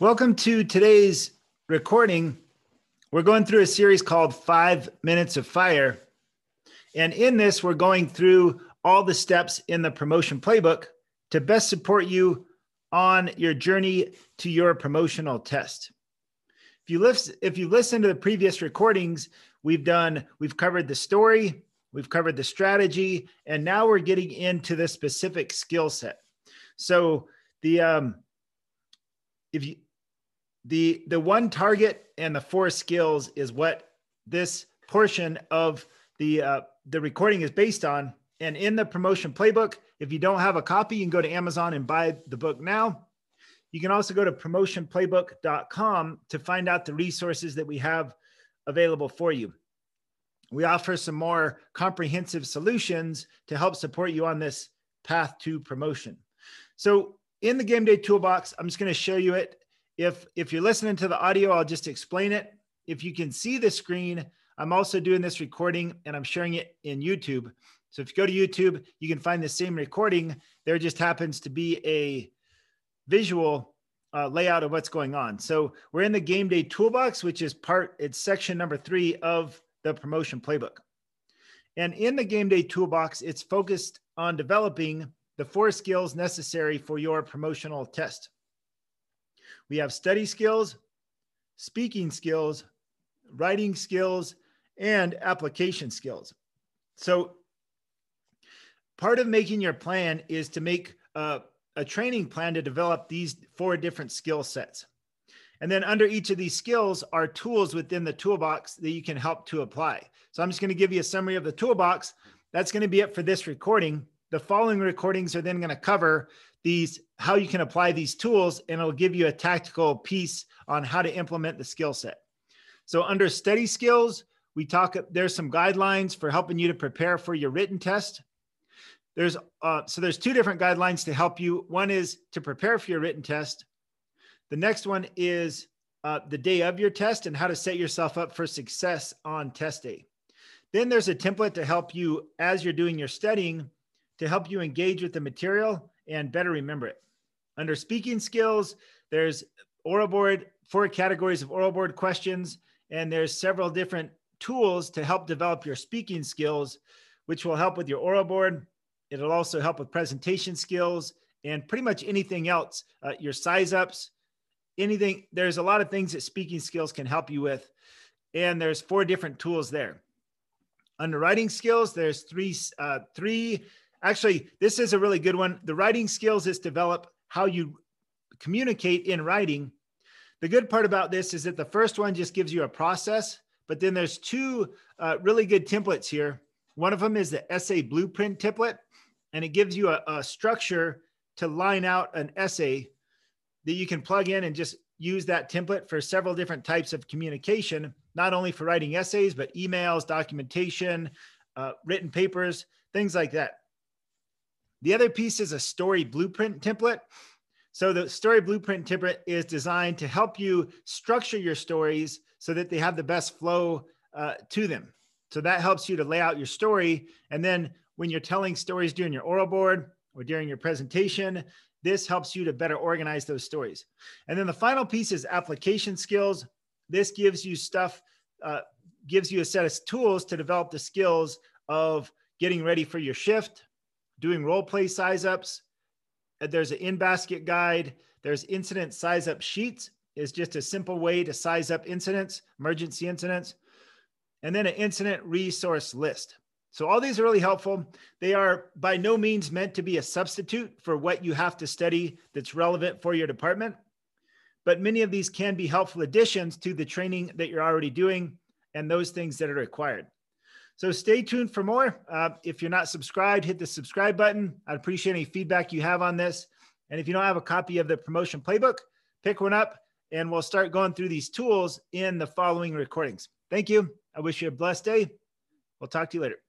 Welcome to today's recording. We're going through a series called Five Minutes of Fire. And in this, we're going through all the steps in the promotion playbook to best support you on your journey to your promotional test. If you listen, if you listen to the previous recordings, we've done, we've covered the story, we've covered the strategy, and now we're getting into the specific skill set. So the um, if you the the one target and the four skills is what this portion of the uh, the recording is based on. And in the promotion playbook if you don't have a copy you can go to amazon and buy the book now. You can also go to promotionplaybook.com to find out the resources that we have available for you. We offer some more comprehensive solutions to help support you on this path to promotion. So in the game day toolbox i'm just going to show you it if if you're listening to the audio, I'll just explain it. If you can see the screen, I'm also doing this recording and I'm sharing it in YouTube. So if you go to YouTube, you can find the same recording. There just happens to be a visual uh, layout of what's going on. So we're in the game day toolbox, which is part, it's section number three of the promotion playbook. And in the game day toolbox, it's focused on developing the four skills necessary for your promotional test. We have study skills, speaking skills, writing skills, and application skills. So, part of making your plan is to make a, a training plan to develop these four different skill sets. And then under each of these skills are tools within the toolbox that you can help to apply. So I'm just going to give you a summary of the toolbox. That's going to be it for this recording. The following recordings are then going to cover these how you can apply these tools and it'll give you a tactical piece on how to implement the skill set. So under study skills we talk there's some guidelines for helping you to prepare for your written test. There's uh, so there's two different guidelines to help you. One is to prepare for your written test. The next one is uh, the day of your test and how to set yourself up for success on test day. Then there's a template to help you as you're doing your studying to help you engage with the material and better remember it. Under speaking skills, there's oral board, four categories of oral board questions, and there's several different tools to help develop your speaking skills, which will help with your oral board. It'll also help with presentation skills and pretty much anything else, uh, your size ups, anything. There's a lot of things that speaking skills can help you with. And there's four different tools there. Under writing skills, there's three, uh, three Actually, this is a really good one. The writing skills is develop how you communicate in writing. The good part about this is that the first one just gives you a process, but then there's two uh, really good templates here. One of them is the essay blueprint template, and it gives you a, a structure to line out an essay that you can plug in and just use that template for several different types of communication, not only for writing essays, but emails, documentation, uh, written papers, things like that. The other piece is a story blueprint template. So the story blueprint template is designed to help you structure your stories so that they have the best flow uh, to them. So that helps you to lay out your story. And then when you're telling stories during your oral board or during your presentation, this helps you to better organize those stories. And then the final piece is application skills. This gives you stuff, uh, gives you a set of tools to develop the skills of getting ready for your shift, doing role play size ups. Uh, there's an in basket guide. There's incident size up sheets is just a simple way to size up incidents, emergency incidents, and then an incident resource list. So all these are really helpful. They are by no means meant to be a substitute for what you have to study that's relevant for your department, but many of these can be helpful additions to the training that you're already doing and those things that are required. So stay tuned for more. Uh, if you're not subscribed, hit the subscribe button. I'd appreciate any feedback you have on this. And if you don't have a copy of the promotion playbook, pick one up and we'll start going through these tools in the following recordings. Thank you. I wish you a blessed day. We'll talk to you later.